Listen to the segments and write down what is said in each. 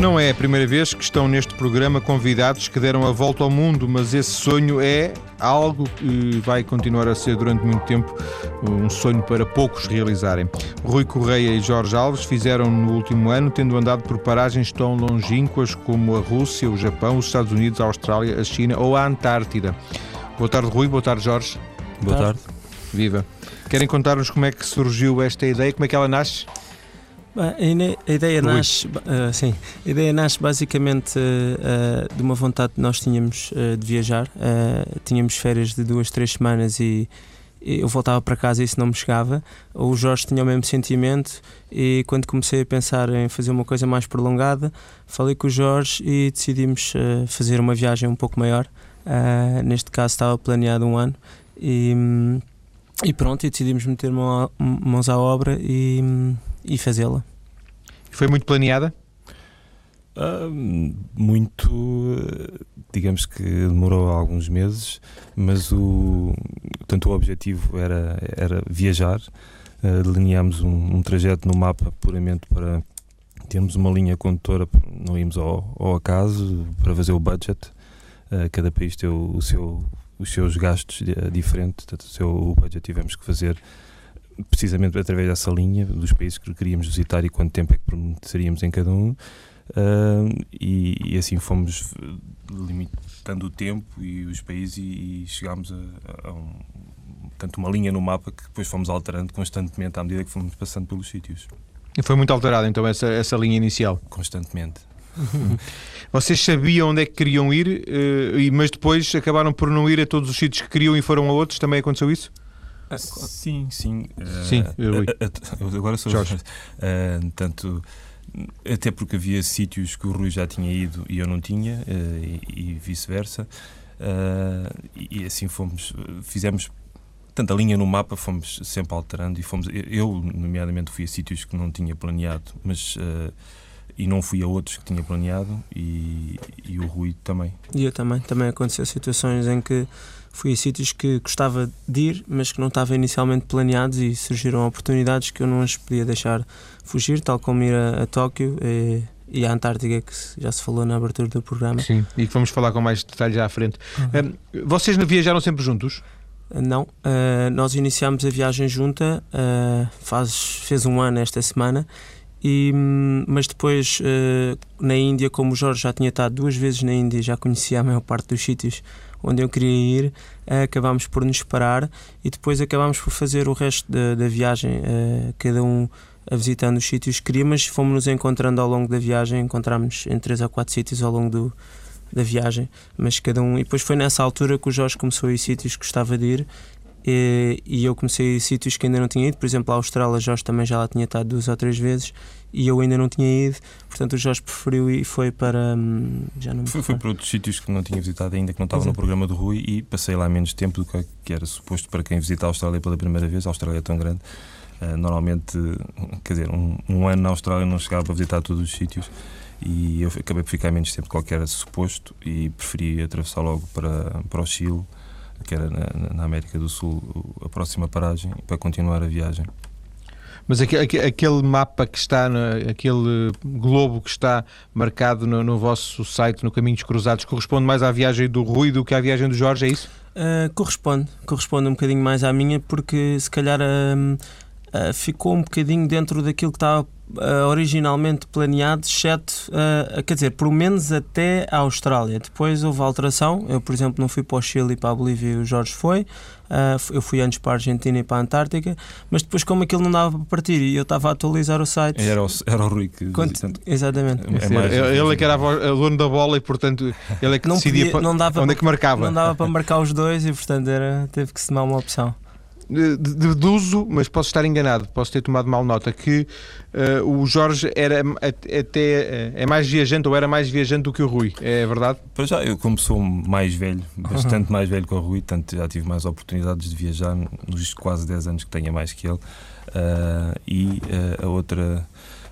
Não é a primeira vez que estão neste programa convidados que deram a volta ao mundo, mas esse sonho é algo que vai continuar a ser durante muito tempo um sonho para poucos realizarem. Rui Correia e Jorge Alves fizeram no último ano, tendo andado por paragens tão longínquas como a Rússia, o Japão, os Estados Unidos, a Austrália, a China ou a Antártida. Boa tarde, Rui. Boa tarde, Jorge. Boa tarde. Viva. Querem contar-nos como é que surgiu esta ideia, como é que ela nasce? A ideia nasce, uh, sim, a ideia nasce basicamente uh, de uma vontade que nós tínhamos uh, de viajar. tínhamos férias de duas, três semanas e, e, eu voltava para casa e isso não me chegava. O Jorge tinha o mesmo sentimento e quando comecei a pensar em fazer uma coisa mais prolongada, falei com o Jorge e decidimos fazer uma viagem um pouco maior. neste caso estava planeado um ano e, e pronto, e decidimos meter mãos à obra e e fazê-la. Foi muito planeada? Uh, muito, digamos que demorou alguns meses, mas o, tanto o objetivo era, era viajar. Uh, delineámos um, um, trajeto no mapa puramente para termos uma linha condutora, não íamos ao, ao acaso, para fazer o budget. Uh, cada país tem o, o seu, os seus gastos diferentes, portanto, o seu budget tivemos que fazer precisamente através dessa linha dos países que queríamos visitar e quanto tempo é que permaneceríamos em cada um. Uh, e, e, assim fomos limitando o tempo e os países e, e chegámos a, a um, tanto uma linha no mapa que depois fomos alterando constantemente à medida que fomos passando pelos sítios. E foi muito alterada então essa, essa linha inicial? Constantemente. Vocês sabiam onde é que queriam ir, uh, mas depois acabaram por não ir a todos os sítios que queriam e foram a outros? Também aconteceu isso? Ah, sim, sim. Sim, uh, uh, agora sou Jorge. Uh, tanto, até porque havia sítios que o Rui já tinha ido e eu não tinha, e, e vice-versa. E, e, assim fomos, fizemos tanta linha no mapa, fomos sempre alterando e fomos. Eu, nomeadamente, fui a sítios que não tinha planeado, mas e não fui a outros que tinha planeado e, e o Rui também. E eu também. Também aconteceu situações em que fui a sítios que gostava de ir, mas que não estavam inicialmente planeados e surgiram oportunidades que eu não as podia deixar fugir, tal como ir a, a Tóquio e, e à Antártica, que já se falou na abertura do programa. Sim, e que vamos falar com mais detalhes à frente. Uhum. Um, vocês viajaram sempre juntos? Não, uh, nós iniciámos a viagem junta, uh, faz, fez um ano esta semana, e, mas depois uh, na Índia, como o Jorge já tinha estado duas vezes na Índia, já conhecia a maior parte dos sítios onde eu queria ir, uh, acabámos por nos separar e depois acabámos por fazer o resto da, da viagem, uh, cada um visitando os sítios que queria, mas fomos nos encontrando ao longo da viagem, encontramos em três ou quatro sítios ao longo do, da viagem, mas cada um. E depois foi nessa altura que o Jorge começou a ir sítios que gostava de ir e, e eu comecei sítios que ainda não tinha ido, por exemplo, a Austrália, Jorge também já lá tinha estado duas ou três vezes e eu ainda não tinha ido, portanto o Jorge preferiu e foi para. Hum, já não foi, foi para outros sítios que não tinha visitado ainda, que não estava no programa do Rui e passei lá menos tempo do que era suposto para quem visita a Austrália pela primeira vez. A Austrália é tão grande. Uh, normalmente, quer dizer, um, um, ano na Austrália não chegava para visitar todos os sítios e eu acabei por ficar menos tempo do que era suposto e preferi atravessar logo para, para o Chile, que era na, na América do Sul, a próxima paragem, para continuar a viagem. Mas aquele mapa que está, aquele globo que está marcado no, no, vosso site, no Caminhos Cruzados, corresponde mais à viagem do Rui do que à viagem do Jorge, é isso? Uh, corresponde, corresponde um bocadinho mais à minha, porque se calhar uh, uh, ficou um bocadinho dentro daquilo que estava uh, originalmente planeado, exceto, uh, quer dizer, pelo menos até a Austrália. Depois houve alteração. Eu, por exemplo, não fui para o Chile e para a Bolívia e o Jorge foi. Uh, eu fui antes para a Argentina e para a Antártica, mas depois, como aquilo não dava para partir e eu estava a atualizar o site. Era o, era o Rui que. Exatamente. É mais... ele é que era aluno da bola e, portanto, ele é que não decidia podia, não dava onde é que marcava. Não dava para marcar os dois e, portanto, era, teve que se tomar uma opção deduzo, mas posso estar enganado, posso ter tomado mal nota, que uh, o Jorge era até eh, é mais viajante ou era mais viajante do que o Rui, é verdade? Para já, eu como sou mais velho, bastante mais velho que o Rui, tanto já tive mais oportunidades de viajar nos quase 10 anos que tenho mais que ele. Uh, e uh, a outra,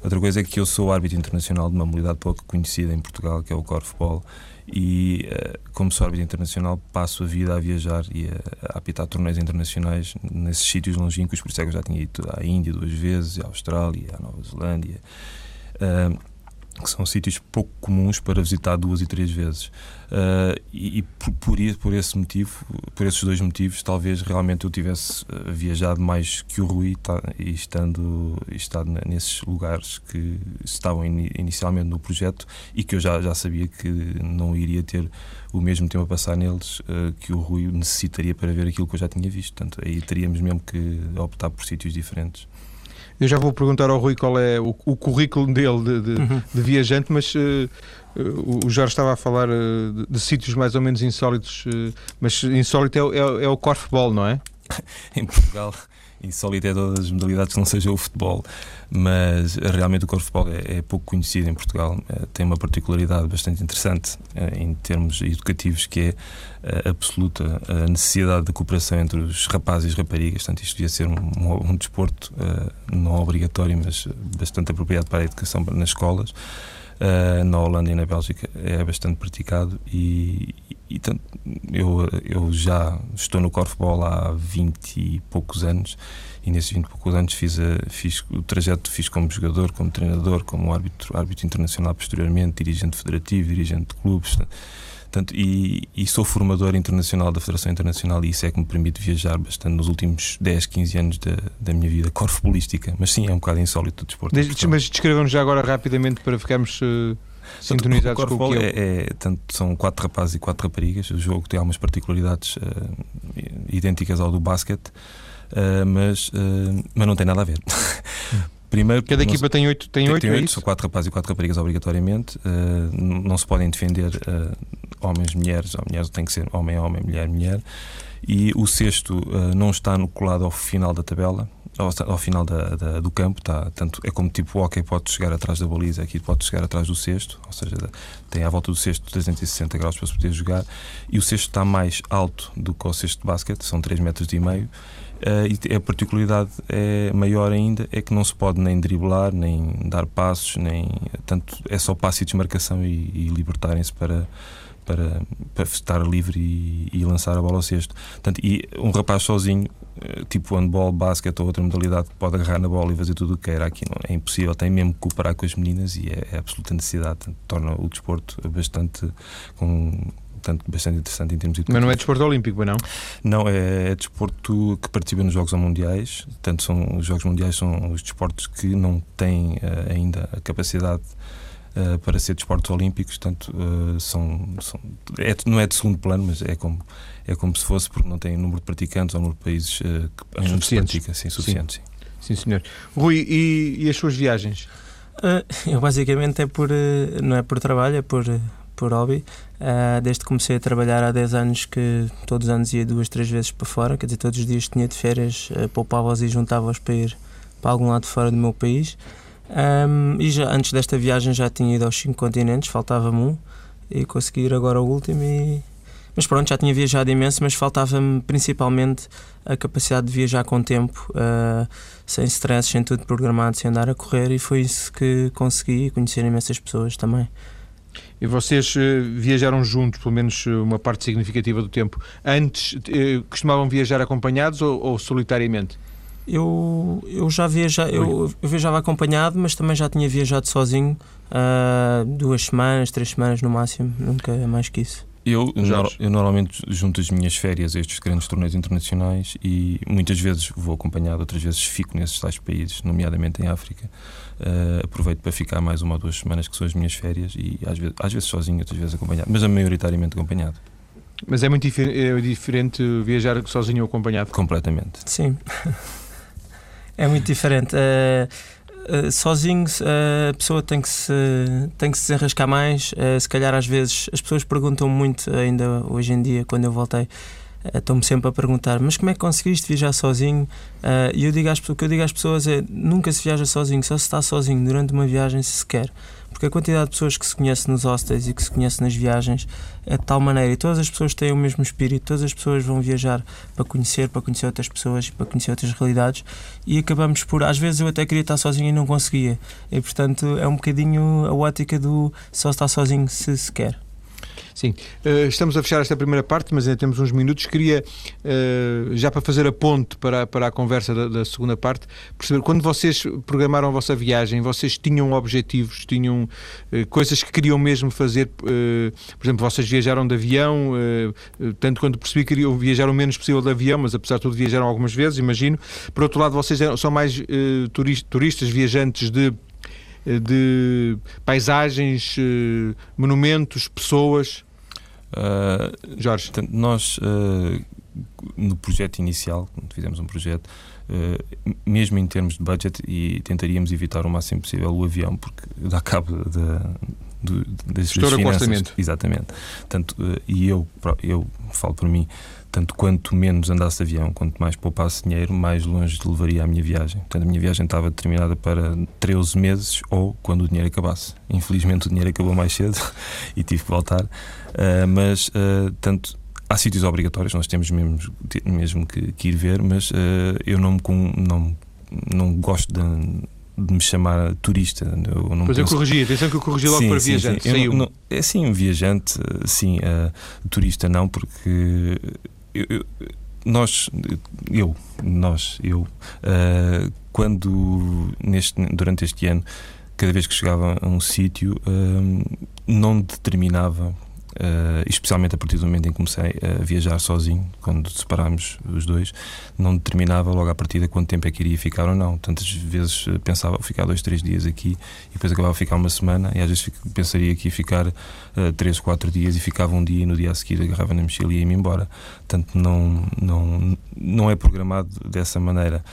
outra coisa é que eu sou árbitro internacional de uma modalidade pouco conhecida em Portugal, que é o Corfball e uh, como sou árbitro internacional passo a vida a viajar e a, a apitar torneios internacionais nesses sítios longínquos, por isso é que eu já tinha ido à Índia duas vezes, à Austrália, à Nova Zelândia. Uh, que são sítios pouco comuns para visitar duas e três vezes. Uh, e, e por, por, esse motivo, por esses dois motivos, talvez realmente eu tivesse uh, viajado mais que o Rui tá, e estando, e estado nesses lugares que estavam in, inicialmente no projeto e que eu já, já sabia que não iria ter o mesmo tempo a passar neles uh, que o Rui necessitaria para ver aquilo que eu já tinha visto. Portanto, aí teríamos mesmo que optar por sítios diferentes. Eu já vou perguntar ao Rui qual é o, o currículo dele de, de, uhum. de viajante, mas uh, o Jorge estava a falar uh, de, de, sítios mais ou menos insólitos, uh, mas insólito é, é, é o corfball, não é? em Portugal é todas as modalidades que não seja o futebol, mas realmente o corfball é, é pouco conhecido em Portugal. É, tem uma particularidade bastante interessante é, em termos educativos, que é a absoluta a necessidade de cooperação entre os rapazes e as raparigas. Portanto, isto devia ser um, um, um desporto não obrigatório, mas bastante apropriado para a educação nas escolas. Uh, na Holanda e na Bélgica é bastante praticado e, e tanto, eu, eu já estou no corfball há 20 e poucos anos e nesses 20 e poucos anos fiz, a, fiz o trajeto fiz como jogador, como treinador, como árbitro, árbitro internacional posteriormente, dirigente federativo, dirigente de clubes Portanto, e, e, sou formador internacional da Federação Internacional e isso é que me permite viajar bastante nos últimos 10, 15 anos da, da minha vida corfubolística. Mas sim, é um bocado insólito o desporto. mas descrevam-nos já agora rapidamente para ficarmos. Uh sintonizados o com o que é, é, tanto, São quatro rapazes e quatro raparigas. O jogo tem algumas particularidades uh, idênticas ao do basquete, uh, mas, uh, mas não tem nada a ver. Primeiro, Cada equipa tem oito, tem, oito, tem oito é são quatro rapazes e quatro raparigas obrigatoriamente. Uh, não se podem defender uh, homens, mulheres, ou mulheres tem que ser homem, homem, mulher, mulher. E o sexto uh, não está no colado ao final da tabela, ao, ao final da, da, do campo. Está, tanto, é como tipo hockey, pode chegar atrás da baliza, aqui pode chegar atrás do sexto, ou seja, tem à volta do sexto 360 graus para se poder jogar. E o sexto está mais alto do que o sexto de basquete, são 3 metros e meio. Uh, e a particularidade é maior ainda é que não se pode nem driblar, nem dar passos, nem tanto é só passe e desmarcação e, e libertarem-se para, para, para estar livre e, e, lançar a bola ao cesto. Portanto, e um rapaz sozinho, eh, tipo handball, basquete ou outra modalidade, pode agarrar na bola e fazer tudo o que queira. Aqui não, é impossível, tem mesmo que cooperar com as meninas e é, é absoluta necessidade. Torna o desporto bastante com portanto, bastante interessante em termos de Mas não é desporto olímpico, não? Não, é, é desporto que participa nos Jogos Mundiais. Portanto, são, os Jogos Mundiais são os desportos que não têm uh, ainda a capacidade uh, para ser desportos olímpicos. Portanto, uh, são, são é, não é de segundo plano, mas é como, é como se fosse, porque não tem número de praticantes ou número de países que ainda se pratica. Sim, suficiente, sim. sim. sim senhor. Rui, e, e as suas viagens? eu basicamente é por não é por trabalho, é por por hobby. Uh, desde que comecei a trabalhar há 10 anos que todos os anos ia duas, três vezes para fora, quer dizer, todos os dias tinha de férias, uh, poupava-os e juntava-os para ir para algum lado fora do meu país. Um, e já antes desta viagem já tinha ido aos cinco continentes, faltava-me um e consegui ir agora ao último e... Mas pronto, já tinha viajado imenso, mas faltava-me principalmente a capacidade de viajar com tempo, uh, sem stress, sem tudo programado, sem andar a correr, e foi isso que consegui conhecer imensas pessoas também. E vocês uh, viajaram juntos, pelo menos eh, uma parte significativa do tempo. Antes, uh, costumavam viajar acompanhados ou, ou, solitariamente? Eu, eu já viaja, eu, eu, viajava acompanhado, mas também já tinha viajado sozinho uh, duas semanas, três semanas no máximo, nunca mais que isso. Eu, eu normalmente junto as minhas férias a estes grandes torneios internacionais e muitas vezes vou acompanhado, outras vezes fico nesses tais países, nomeadamente em África. Uh, aproveito para ficar mais uma ou duas semanas, que são as minhas férias, e às vezes, às vezes sozinho, outras vezes acompanhado, mas é maioritariamente acompanhado. Mas é muito difer é diferente viajar sozinho ou acompanhado? Completamente. Sim. é muito diferente. Uh, uh, sozinho a pessoa tem que, se, tem que se desenrascar mais. se calhar às vezes as pessoas perguntam muito, ainda hoje em dia, quando eu voltei eh, estão-me sempre a perguntar: mas como é que conseguiste viajar sozinho? Eh, e eu digo às, o que eu digo às pessoas é: nunca se viaja sozinho, só se está sozinho durante uma viagem se se quer. Porque a quantidade de pessoas que se conhece nos hostels e que se conhece nas viagens é de tal maneira, e todas as pessoas têm o mesmo espírito, todas as pessoas vão viajar para conhecer, para conhecer outras pessoas, para conhecer outras realidades, e acabamos por, às vezes eu até queria estar sozinho e não conseguia. E portanto é um bocadinho a ótica do só estar sozinho se se quer. Sim, uh, estamos a fechar esta primeira parte, mas ainda temos uns minutos. Queria, uh, já para fazer a ponte para, para a conversa da, da, segunda parte, perceber, quando vocês programaram a vossa viagem, vocês tinham objetivos, tinham uh, coisas que queriam mesmo fazer, por exemplo, vocês viajaram de avião, tanto quanto percebi, queriam viajar o menos possível de avião, mas apesar de tudo viajaram algumas vezes, imagino. Por outro lado, vocês são mais turistas, viajantes de de paisagens, monumentos, pessoas? Uh, Jorge. Nós, uh, no projeto inicial, quando fizemos um projeto, uh, mesmo em termos de budget, e tentaríamos evitar o máximo possível o avião, porque dá cabo da. Do, das, das finanças. Exatamente. Tanto, e eu, eu falo por mim, tanto quanto menos andasse de avião, quanto mais poupasse dinheiro, mais longe levaria a minha viagem. Portanto, a minha viagem estava determinada para 13 meses ou quando o dinheiro acabasse. Infelizmente, o dinheiro acabou mais cedo e tive que voltar. Uh, mas, uh, tanto há sítios obrigatórios, nós temos mesmo, mesmo que, que ir ver, mas uh, eu não, me, não, não gosto de de me chamar turista. Eu não pois penso... eu corrigi, atenção que eu corrigi logo sim, para sim, viajante. Sim. Saiu. Não, é sim, viajante, sim, uh, turista não, porque eu, eu, nós, eu, nós, eu, uh, quando neste, durante este ano, cada vez que chegava a um sítio, uh, não determinava Uh, especialmente a partir do momento em que comecei a viajar sozinho, quando separámos os dois, não determinava logo à partida quanto tempo é que iria ficar ou não. Tantas vezes eh, pensava ficar dois, três dias aqui e depois acabava a ficar uma semana, e às vezes pensaria que ia ficar uh, três, quatro dias e ficava um dia e no dia a seguir agarrava na mochila e ia-me embora. Portanto, não, não, não é programado dessa maneira.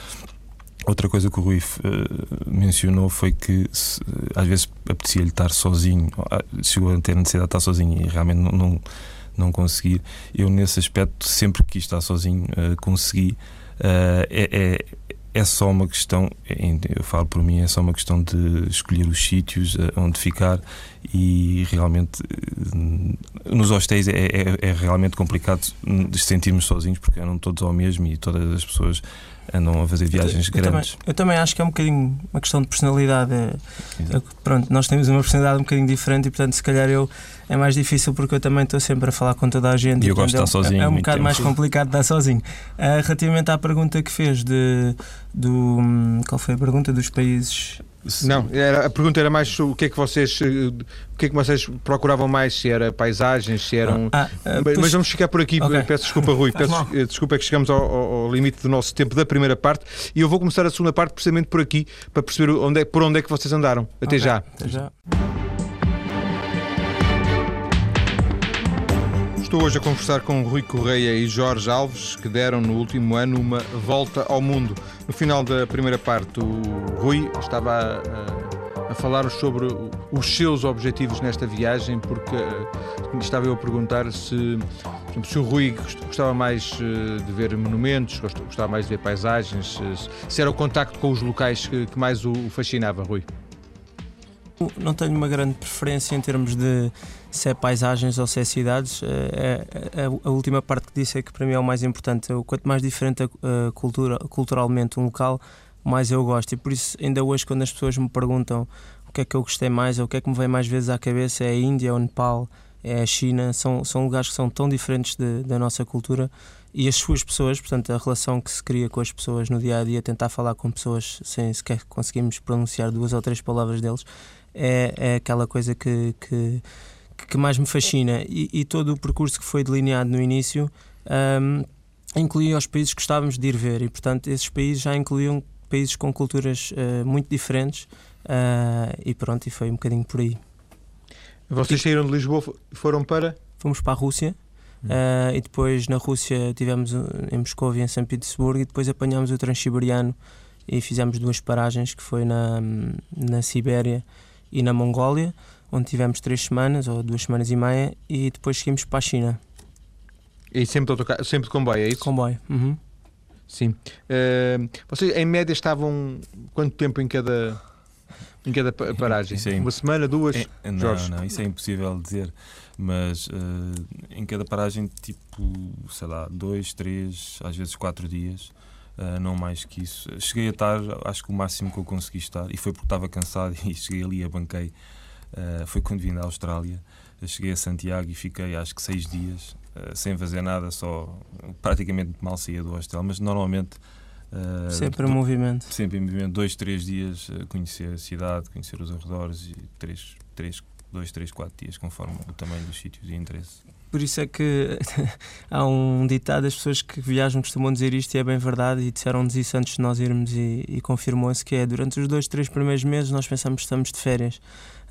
Outra coisa que o Rui uh, mencionou foi que se, às vezes apetecia-lhe estar sozinho, ah, chegou a ter necessidade de estar sozinho e realmente não, não, não conseguir. Eu, nesse aspecto, sempre que estar sozinho, uh, consegui. Uh, é, é, é, só uma questão, eu falo por mim, é só uma questão de escolher os sítios onde ficar e realmente nos hostéis é, é, é realmente complicado de sentirmos sozinhos porque eram todos ao mesmo e todas as pessoas andam a fazer viagens eu, grandes. Também, eu também acho que é um bocadinho uma questão de personalidade. É, é, pronto, nós temos uma personalidade um bocadinho diferente e, portanto, se calhar eu é mais difícil porque eu também estou sempre a falar com toda a gente. E eu gosto de estar sozinho. É, um bocado tempo. mais complicado estar sozinho. Uh, relativamente à pergunta que fez de. Do, qual foi a pergunta dos países não, era, a pergunta era mais o que é que vocês eh, o que é que vocês procuravam mais, se era paisagens, se eram. Ah, ah, mas, pois... vamos ficar por aqui, okay. peço desculpa, Rui, peço eh, desculpa é que chegamos ao, ao, limite do nosso tempo da primeira parte e eu vou começar a segunda parte precisamente por aqui, para perceber onde é, por onde é que vocês andaram. Até okay. já. Até já. Estou hoje a conversar com Rui Correia e Jorge Alves, que deram no último ano uma volta ao mundo. No final da primeira parte, o Rui estava a, a falar sobre os seus objetivos nesta viagem, porque eh, estava eu a perguntar se, se o Rui gostava mais eh, de ver monumentos, gostava mais de ver paisagens, se era o contacto com os locais que, que mais o fascinava, Rui. Não tenho uma grande preferência em termos de se é paisagens ou se é cidades. É, é, a última parte que disse é que para mim é o mais importante. Quanto mais diferente a cultura, culturalmente um local, mais eu gosto. E por isso, ainda hoje, quando as pessoas me perguntam o que é que eu gostei mais ou o que é que me vem mais vezes à cabeça, é a Índia ou Nepal, é a China. São, são lugares que são tão diferentes de, da nossa cultura e as suas pessoas, portanto, a relação que se cria com as pessoas no dia a dia, tentar falar com pessoas sem sequer conseguirmos pronunciar duas ou três palavras deles, é, é aquela coisa que, que, que mais me fascina. E, e, todo o percurso que foi delineado no início um, incluía os países que gostávamos de ir ver, e portanto, esses países já incluíam países com culturas uh, muito diferentes, uh, e pronto, e foi um bocadinho por aí. Vocês saíram de Lisboa foram para? Fomos para a Rússia. Uh, e depois na Rússia tivemos em Moscou e em São Petersburgo e depois apanhámos o Transiberiano e fizemos duas paragens que foi na, na Sibéria e na Mongólia, onde tivemos três semanas ou duas semanas e meia, e depois seguimos para a China. E sempre de, sempre de comboio, é isso? Comboio. Uhum. Sim. Uh, vocês, em média, estavam quanto tempo em cada, em cada paragem? É Uma semana, duas? É, não, Jorge? não, isso é impossível dizer. Mas uh, em cada paragem, tipo, sei lá, dois, três, às vezes quatro dias. Uh, não mais que isso. Cheguei a estar, acho que o máximo que eu consegui estar, e foi porque estava cansado e cheguei ali e abanquei Uh, foi quando vim da Austrália. Eu cheguei a Santiago e fiquei acho que seis dias uh, sem fazer nada, só praticamente mal saía do hostel, mas normalmente. Uh, sempre em movimento. Sempre em movimento, dois, três dias conhecer a cidade, conhecer os arredores e três, três, dois, três, quatro dias, conforme o tamanho dos sítios e interesse. Por isso é que há um ditado, as pessoas que viajam costumam dizer isto e é bem verdade, e disseram-nos isso antes de nós irmos e, e confirmou-se que é durante os dois, três primeiros meses nós pensamos que estamos de férias.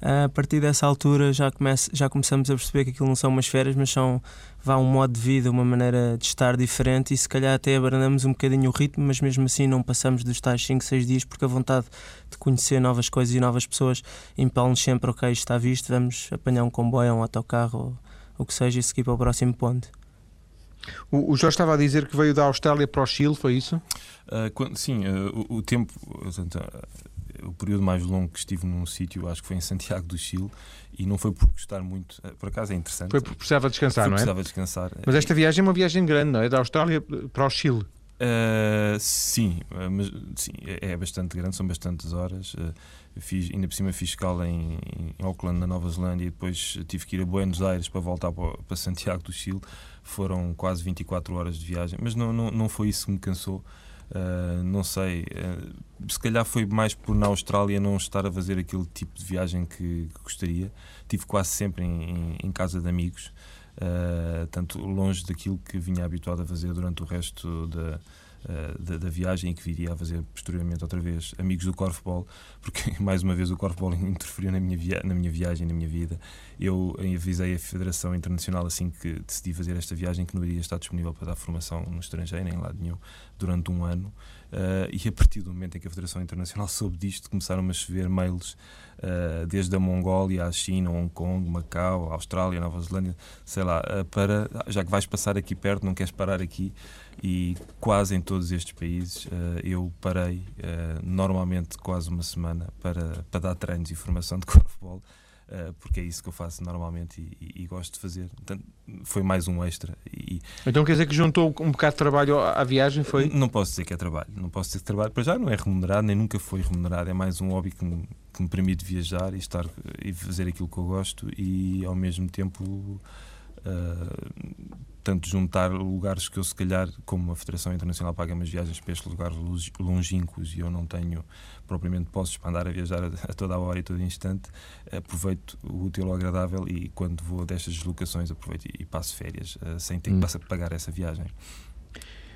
A partir dessa altura já, comece, já começamos a perceber que aquilo não são umas férias, mas são vá, um modo de vida, uma maneira de estar diferente e se calhar até abrandamos um bocadinho o ritmo, mas mesmo assim não passamos dos tais 5, 6 dias porque a vontade de conhecer novas coisas e novas pessoas impele-nos sempre, ok, está visto, vamos apanhar um comboio, um autocarro ou o que seja e seguir para o próximo ponto. O, o Jorge estava a dizer que veio da Austrália para o Chile, foi isso? Uh, quando, sim, uh, o, o, tempo, uh, o período mais longo que estive num sítio, acho que foi em Santiago do Chile, e não foi por gostar muito, por acaso é interessante. Foi porque precisava descansar, não é? Precisava descansar. Mas esta viagem é uma viagem grande, não é? Da Austrália para o Chile. Uh, sim, mas sim, é, é, bastante grande, são bastantes horas. Uh, fiz, ainda por cima fiz escala em, em, Auckland, na Nova Zelândia, e depois tive que ir a Buenos Aires para voltar para, para, Santiago do Chile. Foram quase 24 horas de viagem, mas não, não, não foi isso que me cansou. Não sei, se calhar foi mais por na Austrália não estar a fazer aquele tipo de viagem que, que gostaria. Tive quase sempre em, em, em casa de amigos uh, tanto longe daquilo que vinha habituado a fazer durante o resto da, uh, da, da, viagem que viria a fazer posteriormente outra vez amigos do corfball, porque mais uma vez o corfball interferiu na minha, via na minha viagem, na minha vida. Eu avisei a Federação Internacional assim que decidi fazer esta viagem que não iria estar disponível para dar formação no estrangeiro, em lado nenhum, durante um ano. Uh, e a partir do momento em que a Federação Internacional soube disto, começaram a chover mails uh, desde a Mongólia à China, Hong Kong, Macau, Austrália, Nova Zelândia, sei lá, uh, para já que vais passar aqui perto, não queres parar aqui. E quase em todos estes países eu parei, normalmente quase uma semana, para, para dar treinos e formação de corfball. Uh, porque é isso que eu faço normalmente e, e, e, gosto de fazer. Então, foi mais um extra. E, então quer dizer que juntou um bocado de trabalho à viagem? Foi? Não posso dizer que é trabalho. Não posso dizer que trabalho. Para já não é remunerado, nem nunca foi remunerado. É mais um hobby que me, que me permite viajar e estar e fazer aquilo que eu gosto e ao mesmo tempo. Uh, tanto juntar lugares que eu se calhar, como a Federação Internacional paga umas viagens para estes lugares longínquos e eu não tenho propriamente posses para andar a viajar a, toda a hora e todo instante, aproveito o útil ou agradável e quando vou destas deslocações aproveito e, passo férias uh, sem ter hum. que pagar essa viagem.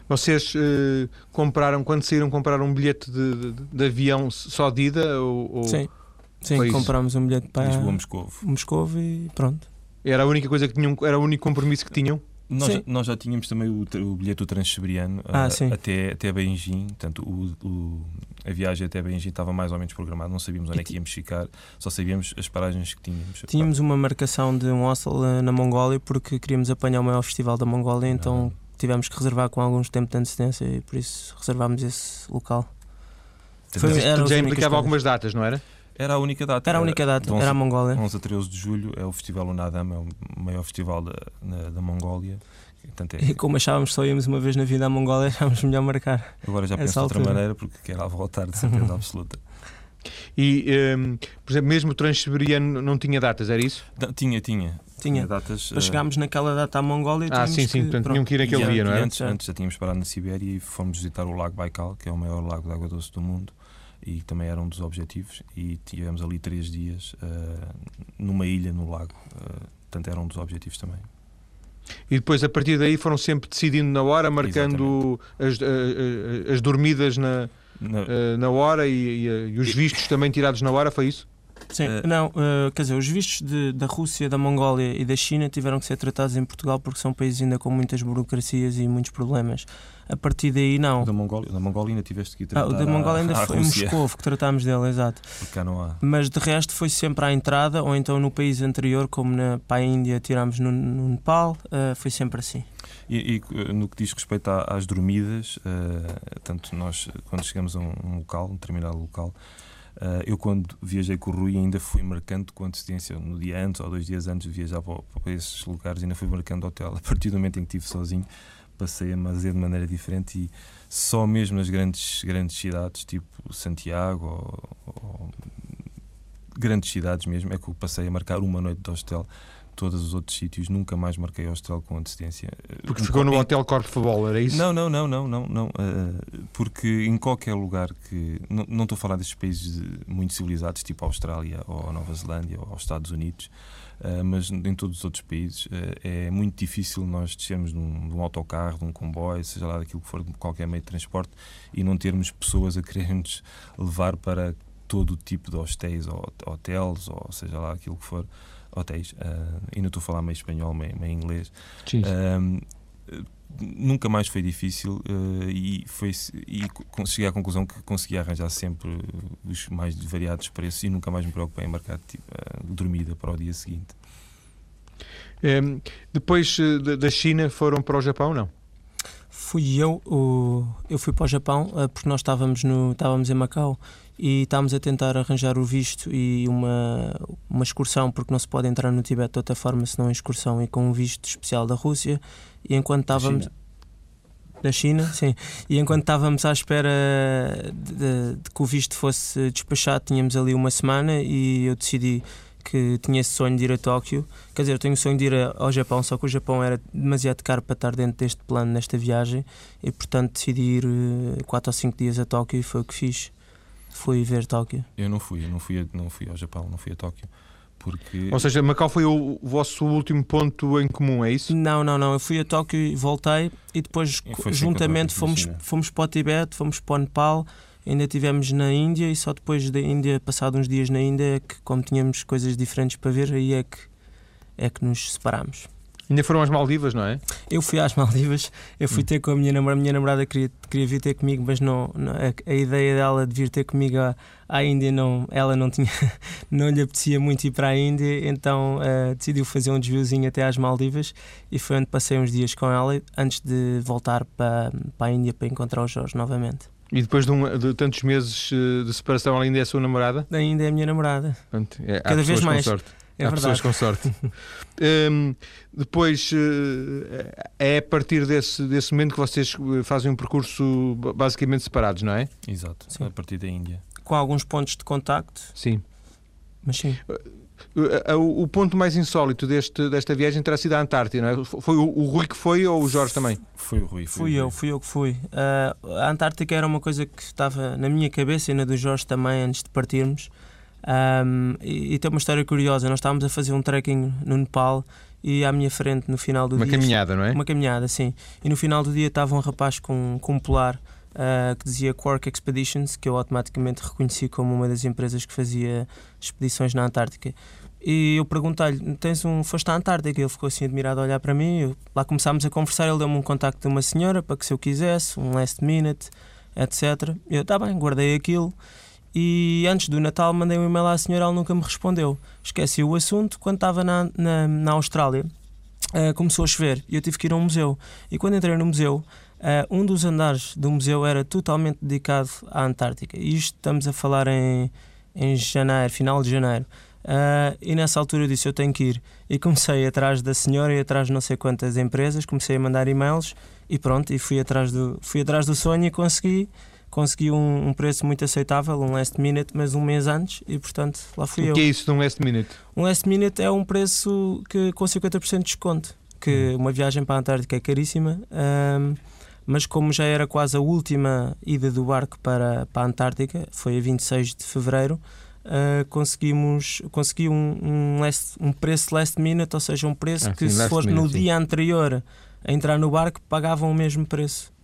Vocês uh, compraram, quando saíram, compraram um bilhete de, de, de avião só de ida? Ou, ou Sim, Sim compramos um bilhete para Lisboa-Moscovo. Moscovo e pronto. Era a única coisa que tinham, era o único compromisso que tinham? Nós, já, nós já tínhamos também o, o bilhete do Transsiberiano ah, uh, até, até Beijing, portanto, o, o, a viagem até Beijing estava mais ou menos programada, não sabíamos onde é que íamos ficar, só sabíamos as paragens que tínhamos. Tínhamos uma marcação de um hostel eh, na Mongólia porque queríamos apanhar o maior festival da Mongólia, então ah. tivemos que reservar com alguns tempo de antecedência e por isso reservámos esse local. Foi, já implicava algumas datas, não era? Era a única data. Era a única data, 11, era a Mongólia. 11 a 13 de julho é o Festival Unadam, é o maior festival da, na, da Mongólia. Portanto, é... E como achávamos que só íamos uma vez na vida à Mongólia, achávamos melhor marcar. Agora já penso de outra maneira, porque quero voltar de certeza absoluta. E, um, por exemplo, mesmo o Transsiberiano não tinha datas, era isso? Não, tinha, tinha. Tinha. datas. Mas chegámos uh... naquela data à Mongólia. Ah, sim, sim, que, portanto tinham que ir aquele dia, não é? Antes, antes já tínhamos parado na Sibéria e fomos visitar o Lago Baikal, que é o maior lago de água doce do mundo e também era um dos objetivos. E tivemos ali três dias uh, numa ilha no lago, uh, portanto, era um dos objetivos também. E depois, a partir daí, foram sempre decidindo na hora, marcando as, as, as, dormidas na, na, na hora e, e, e os vistos também tirados na hora, foi isso? Sim, uh, não, uh, quer dizer, os vistos de, da Rússia, da Mongólia e da China tiveram que ser tratados em Portugal porque são países ainda com muitas burocracias e muitos problemas. A partir daí, não. O da Mongólia, da Mongólia ainda tiveste que ir tratar. Ah, o da Mongólia ainda foi em Moscou que tratámos dele, exato. Porque cá não há. Mas de resto foi sempre à entrada ou então no país anterior, como na, para a Índia tirámos no, no Nepal, uh, foi sempre assim. E, e, no que diz respeito às dormidas, tanto nós, quando chegamos a um, um local, um determinado local, eu, quando viajei com o Rui, ainda fui marcando com antecedência, no dia antes ou dois dias antes de viajar para, para esses lugares, ainda fui marcando hotel. A partir do momento em que estive sozinho, passei a fazer de maneira diferente e só mesmo nas grandes, grandes cidades, tipo Santiago ou, ou grandes cidades mesmo é que eu passei a marcar uma noite de hostel todos os outros sítios nunca mais marquei hostel com antecedência. Porque ficou no Hotel Corpo Futebol, era isso? Não, não, não, não, não, não. Uh, porque em qualquer lugar que. Não, estou a falar destes países muito civilizados, tipo a Austrália ou a Nova Zelândia ou aos Estados Unidos, uh, mas em todos os outros países uh, é muito difícil nós descermos num, num autocarro, de um comboio, seja lá daquilo que for, qualquer meio de transporte, e não termos pessoas a querer-nos levar para todo o tipo de hostéis ou hotéis, ou seja lá aquilo que for hotéis, uh, não estou a falar meio espanhol, meio, meio inglês. Sim. Uh, nunca mais foi difícil uh, e, foi, e cheguei à conclusão que conseguia arranjar sempre os mais variados preços e nunca mais me preocupei em marcar tipo, uh, dormida para o dia seguinte. Um, ehm, depois da China foram para o Japão, não? Fui eu, o, eu fui para o Japão porque nós estávamos, no, estávamos em Macau e estávamos a tentar arranjar o visto e uma, uma excursão, porque não se pode entrar no Tibete de outra forma senão em excursão e com um visto especial da Rússia. E enquanto estávamos. Da China, sim. E enquanto estávamos à espera de, de, de, que o visto fosse despachado, tínhamos ali uma semana e eu decidi que tinha esse sonho de ir a Tóquio. Quer dizer, eu tenho o sonho de ir ao Japão, só que o Japão era demasiado caro para estar dentro deste plano, nesta viagem, e portanto decidi ir 4 eh, ou 5 dias a Tóquio e foi o que fiz fui ver Tóquio? Eu não fui, eu não fui, não fui ao Japão, não fui a Tóquio. Porque... Ou seja, Macau foi o vosso último ponto em comum, é isso? Não, não, não. Eu fui a Tóquio e voltei e depois juntamente fomos, fomos para o Tibete, fomos para o Nepal, ainda tivemos na Índia e só depois da Índia, passado uns dias na Índia, é que como tínhamos coisas diferentes para ver, aí é que, é que nos separámos. Ainda foram às Maldivas, não é? Eu fui às Maldivas, eu fui hum. ter com a minha namorada, a minha namorada queria, queria vir ter comigo, mas não, não a, a, ideia dela de vir ter comigo à, à Índia, não, ela não tinha, não lhe apetecia muito ir para a Índia, então uh, decidiu fazer um desviozinho até às Maldivas e foi onde passei uns dias com ela antes de voltar para, para a Índia para encontrar o Jorge novamente. E depois de, um, de, tantos meses eh, de separação, ela ainda é a sua namorada? Ainda é a minha namorada. Pronto, é, Cada vez mais. É Há verdade. pessoas com sorte. um, depois, uh, é a partir desse, desse momento que vocês eh, fazem um percurso basicamente separados, não é? Exato, sim. a partir da Índia. Com alguns pontos de contacto. Sim. Mas sim. Uh, uh, o ponto mais insólito deste, desta viagem terá sido a Antártida, não é? Foi o, o Rui que foi ou o Jorge também? Foi o Rui. Foi fui eu, fui eu que fui. a Antártica era uma coisa que estava na minha cabeça e na do Jorge também antes de partirmos. Um, e, e, tem uma história curiosa. Nós estávamos a fazer um trekking no Nepal e à minha frente, no final do uma dia. Uma caminhada, não é? Uma caminhada, sim. E no final do dia estava um rapaz com, com um polar uh, que dizia Quark Expeditions, que eu automaticamente reconheci como uma das empresas que fazia expedições na Antártica. E eu perguntei-lhe: tens um, foste à Antártica? Ele ficou assim admirado a olhar para mim. Eu, lá começámos a conversar. Ele deu-me um contacto de uma senhora para que, se eu quisesse, um last minute, etc. Eu, tá bem, guardei aquilo. E antes do Natal mandei um e-mail à senhora, ela nunca me respondeu. Esqueci o assunto. Quando estava na, na, na Austrália, uh, começou a chover e eu tive que ir a um museu. E quando entrei no museu, uh, um dos andares do museu era totalmente dedicado à Antártica. E isto estamos a falar em, em janeiro, final de janeiro. Uh, e nessa altura eu disse: Eu tenho que ir. E comecei atrás da senhora e atrás de não sei quantas empresas, comecei a mandar e-mails e pronto. E fui atrás do, fui atrás do sonho e consegui consegui um, um, preço muito aceitável, um last minute, mas um mês antes e portanto lá fui o eu. O que é isso de um last minute? Um last minute é um preço que com 50% de desconto, que hum. uma viagem para a Antártica é caríssima, um, mas como já era quase a última ida do barco para, para a Antártica, foi a 26 de fevereiro, uh, conseguimos consegui um, um, last, um preço last minute, ou seja, um preço ah, que sim, se for no sim. dia anterior a entrar no barco pagavam o mesmo preço.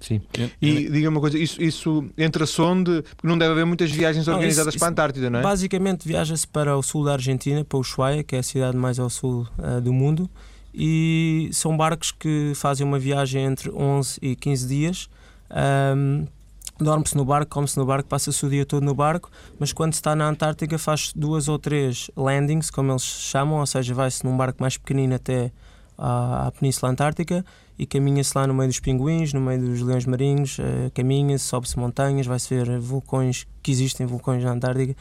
Sim. E diga uma coisa, isso, isso entra-se onde? Porque não deve haver muitas viagens organizadas não, isso, para a Antártida, não é? Basicamente viaja-se para o sul da Argentina, para Ushuaia, que é a cidade mais ao sul uh, do mundo, e são barcos que fazem uma viagem entre 11 e 15 dias. Um, Dorme-se no barco, come-se no barco, passa-se o dia todo no barco, mas quando se está na Antártica faz duas ou três landings, como eles chamam, ou seja, vai-se num barco mais pequenino até à, à Península Antártica e caminha-se lá no meio dos pinguins, no meio dos leões marinhos, uh, caminha-se, sobe-se montanhas, vai-se ver vulcões que existem, vulcões na Antártica,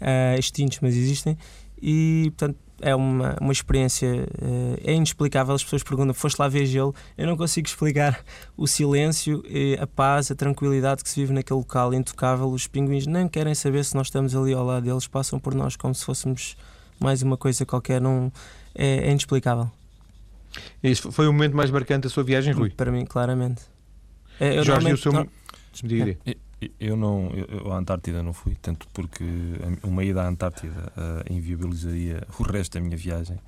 uh, extintos, mas existem, e portanto é uma, uma experiência uh, é inexplicável. As pessoas perguntam: foste lá ver gelo? Eu não consigo explicar o silêncio, a paz, a tranquilidade que se vive naquele local intocável. Os pinguins nem querem saber se nós estamos ali ao lado deles, passam por nós como se fôssemos mais uma coisa qualquer. Não, é, é inexplicável. Isso foi o momento mais marcante da sua viagem, Rui? Para mim, claramente. É, eu Jorge, o seu. Não... Diga, eu não, eu, a Antártida não fui, tanto porque uma ida à Antártida uh, inviabilizaria o resto da minha viagem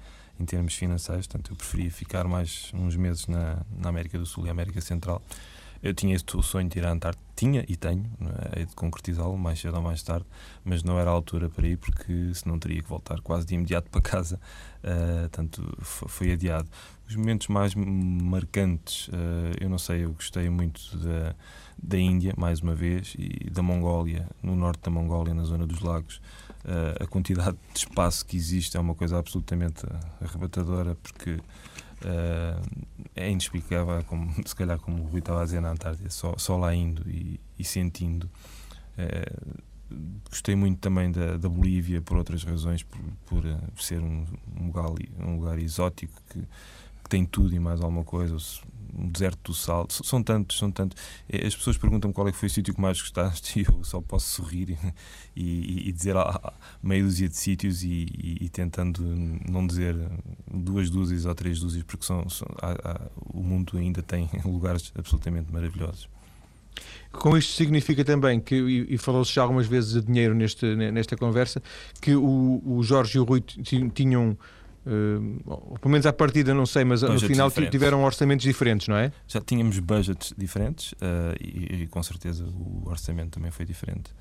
em termos financeiros, portanto eu preferia ficar mais uns meses na, na América do Sul e América Central. Eu tinha esse sonho de ir à Antártida, tinha e tenho, é? de concretizá-lo mais cedo ou mais tarde, mas não era a altura para ir porque senão teria que voltar quase de imediato para casa, uh, tanto foi adiado. Os momentos mais marcantes, uh, eu não sei, eu gostei muito da da Índia, mais uma vez, e da Mongólia, no norte da Mongólia, na zona dos lagos. Uh, a quantidade de espaço que existe é uma coisa absolutamente arrebatadora, porque é inexplicável, como, se calhar como o Rui estava a dizer na Antártida, só, só lá indo e, e sentindo. Uh, gostei muito também da, da Bolívia por outras razões, por, por, por ser um, um, lugar, um lugar exótico que, que tem tudo e mais alguma coisa um deserto do sal. São tantos, são tantos. As pessoas perguntam qual é que foi o sítio que mais gostaste e eu só posso sorrir e, e, e dizer ah, meia dúzia de sítios e, e, tentando não dizer duas dúzias ou três dúzias, porque são, são há, há, o mundo ainda tem lugares absolutamente maravilhosos. Com isto significa também que, e, falou-se já algumas vezes de dinheiro neste, nesta conversa, que o, o Jorge e o Rui tinham Uh, pelo menos à partida, não sei, mas budgets no final diferentes. tiveram orçamentos diferentes, não é? Já tínhamos budgets diferentes uh, e, e, com certeza o orçamento também foi diferente.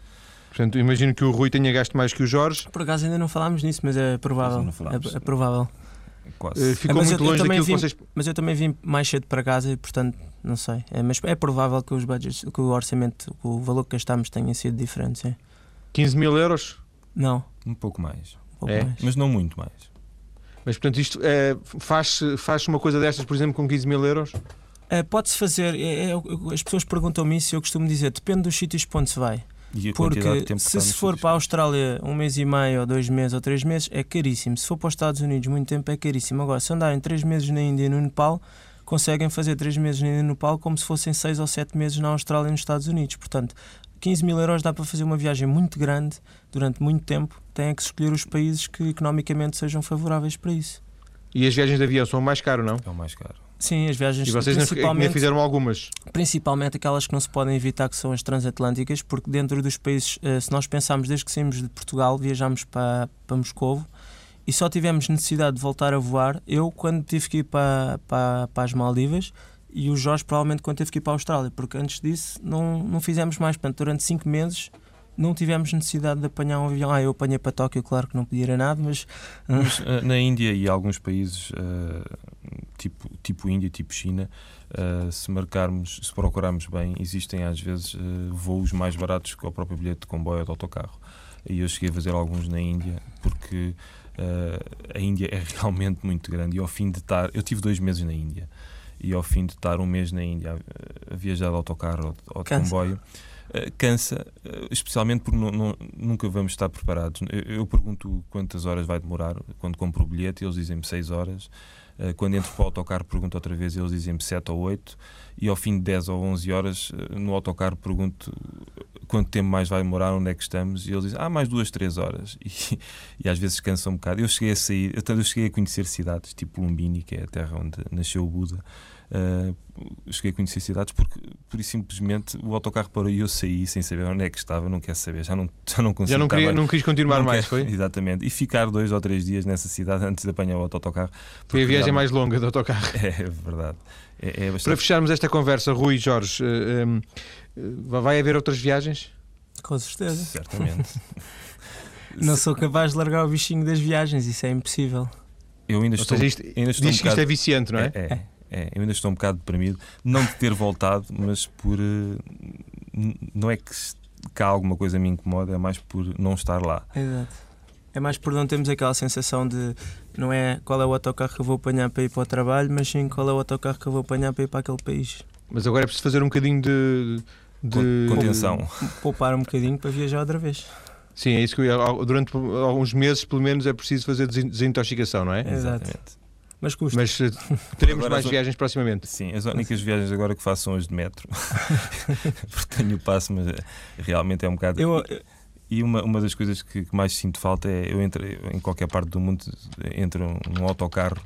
Portanto, imagino que o Rui tenha gasto mais que o Jorge. Por acaso ainda não falámos nisso, mas é provável. É, é, provável. Quase. Uh, ficou muito eu, longe eu daquilo vim, que vocês. Mas eu também vim mais cedo para casa e, portanto, não sei. É, mas é provável que os budgets, que o orçamento, que o valor que gastámos tenha sido diferente. Sim. 15 mil euros? Não. Um pouco mais. Um pouco é? mais. Mas não muito mais. Mas, portanto, isto é, faz, faz uma coisa destas, por exemplo, com 15 mil euros? É, Pode-se fazer. É, é, as pessoas perguntam-me isso e eu costumo dizer: depende dos sítios para onde se vai. Porque se se for para a Austrália um mês e meio, ou dois meses, ou três meses, é caríssimo. Se for para os Estados Unidos muito tempo, é caríssimo. Agora, se andarem três meses na Índia e no Nepal, conseguem fazer três meses na Índia e no Nepal como se fossem seis ou sete meses na Austrália e nos Estados Unidos. Portanto, 15 mil euros dá para fazer uma viagem muito grande durante muito tempo. Tem que escolher os países que economicamente sejam favoráveis para isso. E as viagens de avião são mais caro, não? É o mais caro. Sim, as viagens E vocês principalmente, nem fizeram algumas? Principalmente aquelas que não se podem evitar, que são as transatlânticas, porque dentro dos países, eh, se nós pensarmos desde que saímos de Portugal, viajamos para, para Moscovo e só tivemos necessidade de voltar a voar. Eu, quando tive que ir para, para, para as Maldivas, e o Jorge provavelmente quando teve que ir para a Austrália, porque antes disso não, não fizemos mais. Portanto, durante 5 meses não tivemos necessidade de apanhar um avião. Ah, eu apanhei para Tóquio, claro que não podia nada, mas. mas uh, na Índia e alguns países, uh, tipo, tipo Índia, tipo China, se marcarmos, se procurarmos bem, existem às vezes voos mais baratos que o próprio bilhete de comboio ou de autocarro. E eu cheguei a fazer alguns na Índia, porque a Índia é realmente muito grande. E ao fim de estar. Eu tive dois meses na Índia e ao fim de estar um mês na Índia a, viajar de autocarro ou de cansa. comboio, uh, cansa, uh, especialmente porque não, não, nunca vamos estar preparados. Eu, eu, pergunto quantas horas vai demorar quando compro o bilhete, eles dizem-me 6 horas. Uh, quando entro para o autocarro, pergunto outra vez, eles dizem-me 7 ou 8. E ao fim de 10 ou 11 horas, no autocarro, pergunto quanto tempo mais vai demorar, onde é que estamos, e eles dizem, ah, mais duas, três horas. E, e às vezes cansa um bocado. Eu cheguei a sair, eu, eu cheguei a conhecer cidades, tipo Lumbini, que é a terra onde nasceu o Buda. Uh, cheguei a conhecer cidades porque, por isso simplesmente, o autocarro parou e eu saí sem saber onde é que estava, não quer saber, já não, já não consigo. Já não, queria, não quis continuar não mais, quer, foi? Exatamente. E ficar dois ou três dias nessa cidade antes de apanhar o autocarro. Foi a viagem mais longa do autocarro. É, é verdade. É, é bastante... Para fecharmos esta conversa, Rui Jorge, uh, um, vai haver outras viagens? Com certeza. Certamente. Não sou capaz de largar o bichinho das viagens, isso é impossível. Eu ainda estou. Seja, isto, ainda estou diz um que isto é viciante, não é? É, é, Eu ainda estou um bocado deprimido, não de ter voltado, mas por. Uh, não é que cá alguma coisa me incomoda, é mais por não estar lá. Exato. É mais por não termos aquela sensação de não é qual é o autocarro que eu vou apanhar para ir para o trabalho, mas sim qual é o autocarro que eu vou apanhar para ir para aquele país. Mas agora é preciso fazer um bocadinho de, de contenção. Poupar um bocadinho para viajar outra vez. Sim, é isso que eu, durante alguns meses, pelo menos, é preciso fazer desintoxicação, não é? Exatamente. Mas custa. Mas uh, teremos agora mais viagens proximamente. Sim, as únicas viagens agora que faço são as de metro. Porque tenho o passo, mas eh, realmente é um bocado. Eu, e uma, uma das coisas que, que mais sinto falta é eu entro em qualquer parte do mundo, entro num autocarro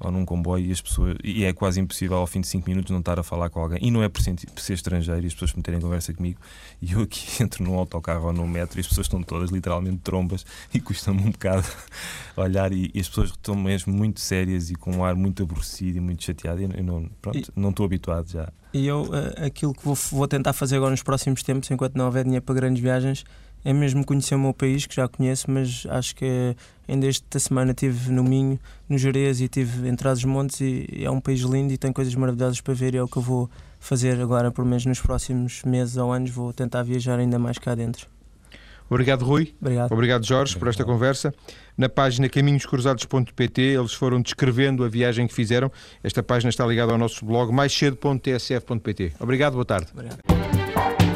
ou num comboio e as pessoas e é quase impossível ao fim de 5 minutos não estar a falar com alguém. E não é por ser, por ser estrangeiro e as pessoas meterem conversa comigo. E eu aqui entro num autocarro ou num metro e as pessoas estão todas literalmente trombas e custa-me um bocado olhar. E, e, as pessoas estão mesmo muito sérias e com um ar muito aborrecido e muito chateado. E eu não, pronto, e, não estou habituado já. E eu uh, aquilo que vou, vou tentar fazer agora nos próximos tempos, enquanto não houver dinheiro para grandes viagens, é mesmo conhecer o meu país, que já conheço, mas acho que ainda esta semana estive no Minho, no Jerez e estive em Trás-os-Montes e é um país lindo e tem coisas maravilhosas para ver e é o que eu vou fazer agora, por menos nos próximos meses ou anos, vou tentar viajar ainda mais cá dentro. Obrigado, Rui. Obrigado. Obrigado, Jorge, por esta conversa. Na página caminhoscruzados.pt eles foram descrevendo a viagem que fizeram. Esta página está ligada ao nosso blog maiscedo.tsf.pt. Obrigado, boa tarde. Obrigado.